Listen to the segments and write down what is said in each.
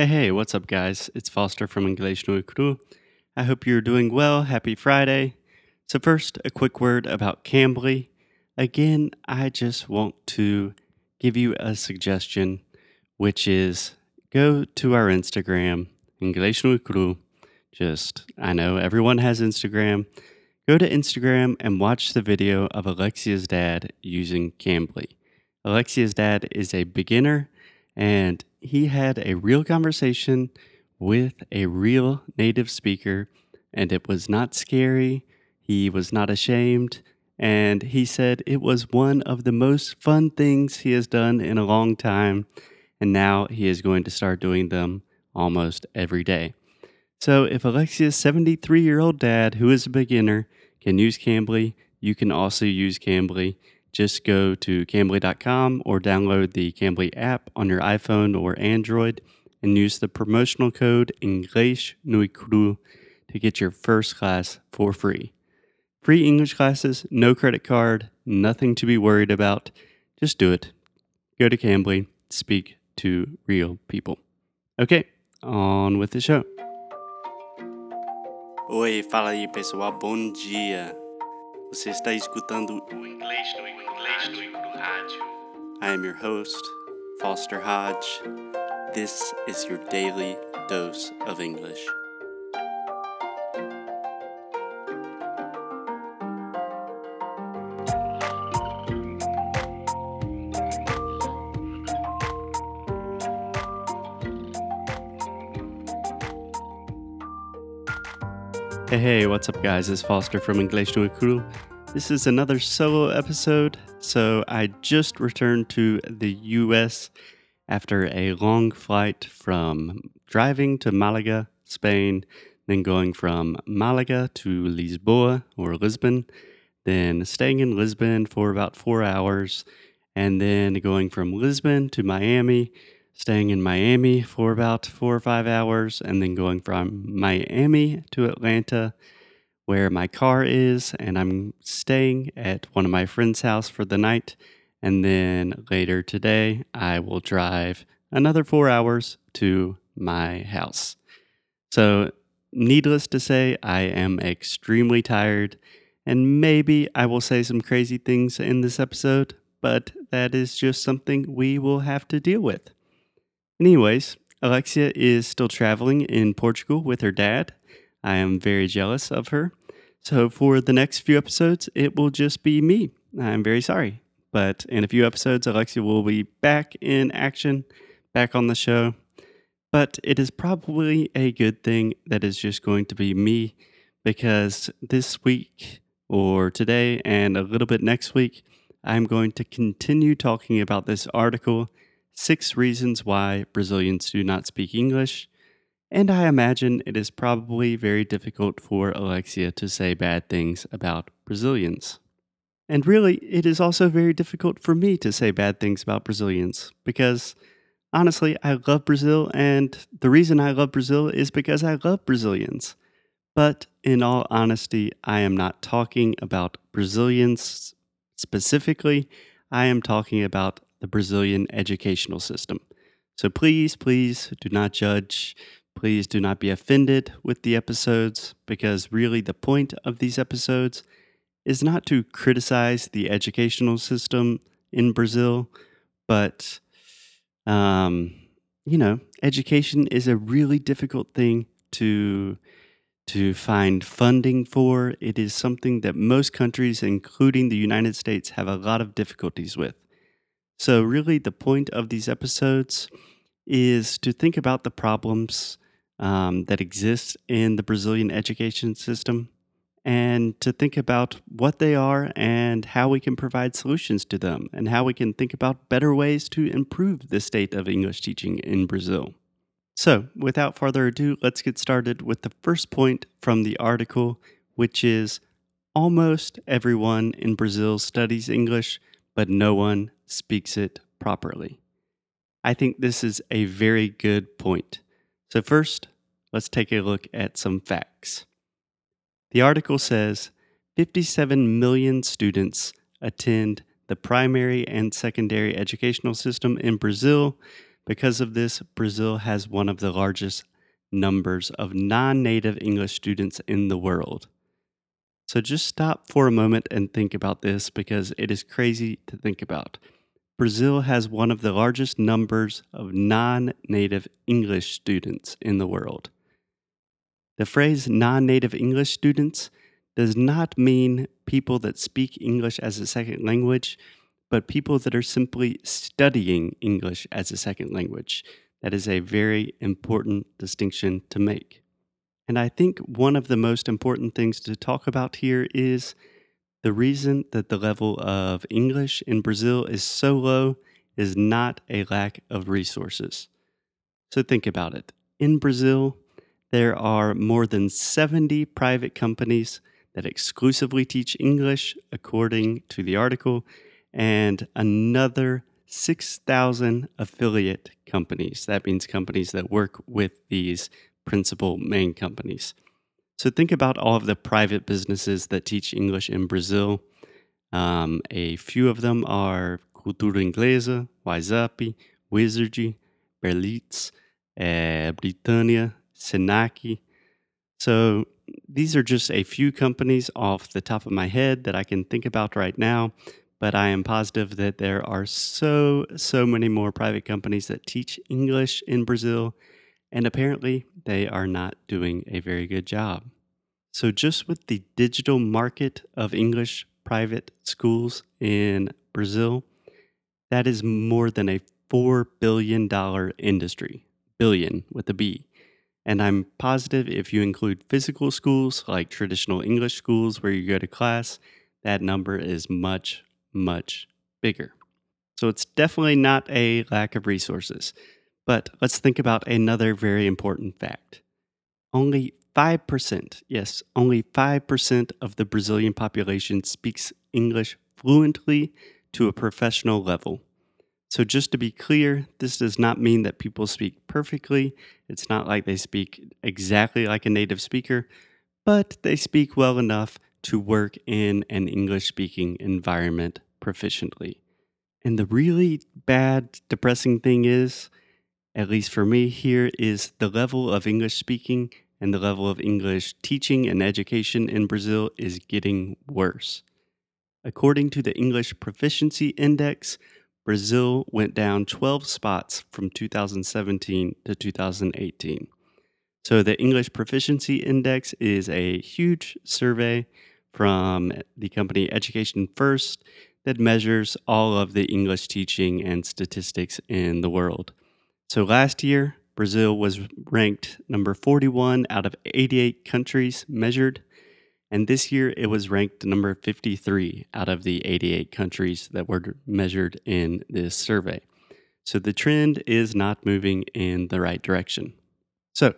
Hey, hey, what's up, guys? It's Foster from English no Cru. I hope you're doing well. Happy Friday. So, first, a quick word about Cambly. Again, I just want to give you a suggestion, which is go to our Instagram, English no Cru. Just, I know everyone has Instagram. Go to Instagram and watch the video of Alexia's dad using Cambly. Alexia's dad is a beginner and he had a real conversation with a real native speaker, and it was not scary. He was not ashamed, and he said it was one of the most fun things he has done in a long time, and now he is going to start doing them almost every day. So, if Alexia's 73 year old dad, who is a beginner, can use Cambly, you can also use Cambly just go to Cambly.com or download the Cambly app on your iPhone or Android and use the promotional code English Cru to get your first class for free. Free English classes, no credit card, nothing to be worried about. Just do it. Go to Cambly, speak to real people. Okay, on with the show. Oi, fala aí pessoal, bom dia. Você está escutando o Inglês no Inglês no Rádio. I am your host, Foster Hodge. This is your daily dose of English. Hey, hey, what's up, guys? It's Foster from English no Cru. This is another solo episode. So, I just returned to the US after a long flight from driving to Malaga, Spain, then going from Malaga to Lisboa or Lisbon, then staying in Lisbon for about four hours, and then going from Lisbon to Miami staying in Miami for about four or five hours, and then going from Miami to Atlanta, where my car is, and I'm staying at one of my friend's house for the night. And then later today, I will drive another four hours to my house. So, needless to say, I am extremely tired, and maybe I will say some crazy things in this episode, but that is just something we will have to deal with. Anyways, Alexia is still traveling in Portugal with her dad. I am very jealous of her. So, for the next few episodes, it will just be me. I'm very sorry. But in a few episodes, Alexia will be back in action, back on the show. But it is probably a good thing that is just going to be me because this week or today and a little bit next week, I'm going to continue talking about this article Six Reasons Why Brazilians Do Not Speak English. And I imagine it is probably very difficult for Alexia to say bad things about Brazilians. And really, it is also very difficult for me to say bad things about Brazilians because honestly, I love Brazil, and the reason I love Brazil is because I love Brazilians. But in all honesty, I am not talking about Brazilians specifically. I am talking about the Brazilian educational system. So please, please do not judge. Please do not be offended with the episodes because really the point of these episodes is not to criticize the educational system in Brazil, but, um, you know, education is a really difficult thing to to find funding for. It is something that most countries, including the United States, have a lot of difficulties with. So, really, the point of these episodes is to think about the problems um, that exist in the Brazilian education system and to think about what they are and how we can provide solutions to them and how we can think about better ways to improve the state of English teaching in Brazil. So, without further ado, let's get started with the first point from the article, which is almost everyone in Brazil studies English, but no one speaks it properly. I think this is a very good point. So, first, let's take a look at some facts. The article says 57 million students attend the primary and secondary educational system in Brazil, Because of this, Brazil has one of the largest numbers of non native English students in the world. So just stop for a moment and think about this because it is crazy to think about. Brazil has one of the largest numbers of non native English students in the world. The phrase non native English students does not mean people that speak English as a second language, but people that are simply studying English as a second language. That is a very important distinction to make. And I think one of the most important things to talk about here is the reason that the level of English in Brazil is so low is not a lack of resources. So think about it. In Brazil, there are more than 70 private companies that exclusively teach English, according to the article, and another 6,000 affiliate companies. That means companies that work with these principal main companies. So think about all of the private businesses that teach English in Brazil. Um, a few of them are Cultura Inglesa, Wise Up, Wizardry, Berlitz, uh, Britannia, Senac. So these are just a few companies off the top of my head that I can think about right now, but I am positive that there are so, so many more private companies that teach English in Brazil, and apparently they are not doing a very good job. So, just with the digital market of English private schools in Brazil, that is more than a $4 billion industry, billion with a B. And I'm positive if you include physical schools like traditional English schools where you go to class, that number is much, much bigger. So it's definitely not a lack of resources. But let's think about another very important fact. Only 5%, yes, only 5% of the Brazilian population speaks English fluently to a professional level. So, just to be clear, this does not mean that people speak perfectly. It's not like they speak exactly like a native speaker, but they speak well enough to work in an English speaking environment proficiently. And the really bad, depressing thing is, at least for me here, is the level of English speaking and the level of English teaching and education in Brazil is getting worse. According to the English Proficiency Index, Brazil went down 12 spots from 2017 to 2018. So, the English Proficiency Index is a huge survey from the company Education First that measures all of the English teaching and statistics in the world. So, last year, Brazil was ranked number 41 out of 88 countries measured and this year it was ranked number 53 out of the 88 countries that were measured in this survey. So the trend is not moving in the right direction. So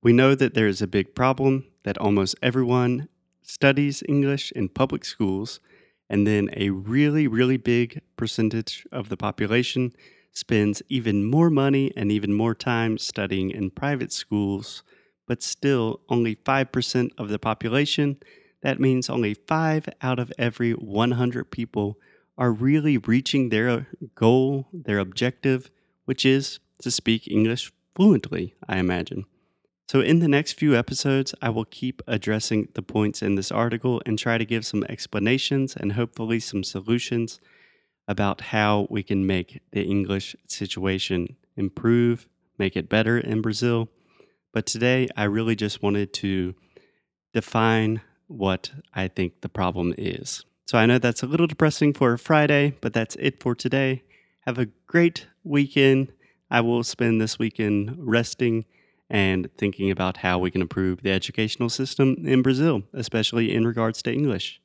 we know that there is a big problem that almost everyone studies English in public schools, and then a really, really big percentage of the population spends even more money and even more time studying in private schools but still only 5% of the population. That means only 5 out of every 100 people are really reaching their goal, their objective, which is to speak English fluently, I imagine. So, in the next few episodes, I will keep addressing the points in this article and try to give some explanations and hopefully some solutions about how we can make the English situation improve, make it better in Brazil, but today, I really just wanted to define what I think the problem is. So I know that's a little depressing for a Friday, but that's it for today. Have a great weekend. I will spend this weekend resting and thinking about how we can improve the educational system in Brazil, especially in regards to English.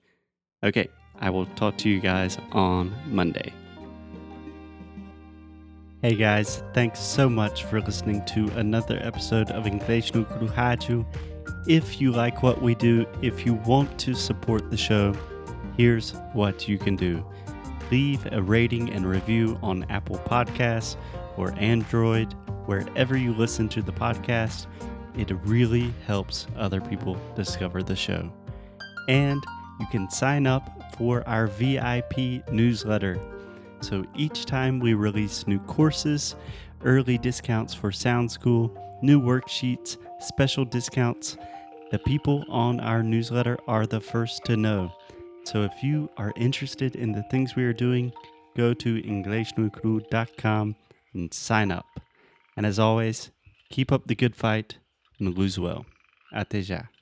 Okay, I will talk to you guys on Monday. Hey guys, thanks so much for listening to another episode of Inglês no Rádio. If you like what we do, if you want to support the show, here's what you can do. Leave a rating and review on Apple Podcasts or Android, wherever you listen to the podcast. It really helps other people discover the show. And you can sign up for our VIP newsletter so each time we release new courses early discounts for Sound School, new worksheets, special discounts. The people on our newsletter are the first to know. So if you are interested in the things we are doing, go to EnglishNoCru.com and sign up. And as always, keep up the good fight and lose well. Até já.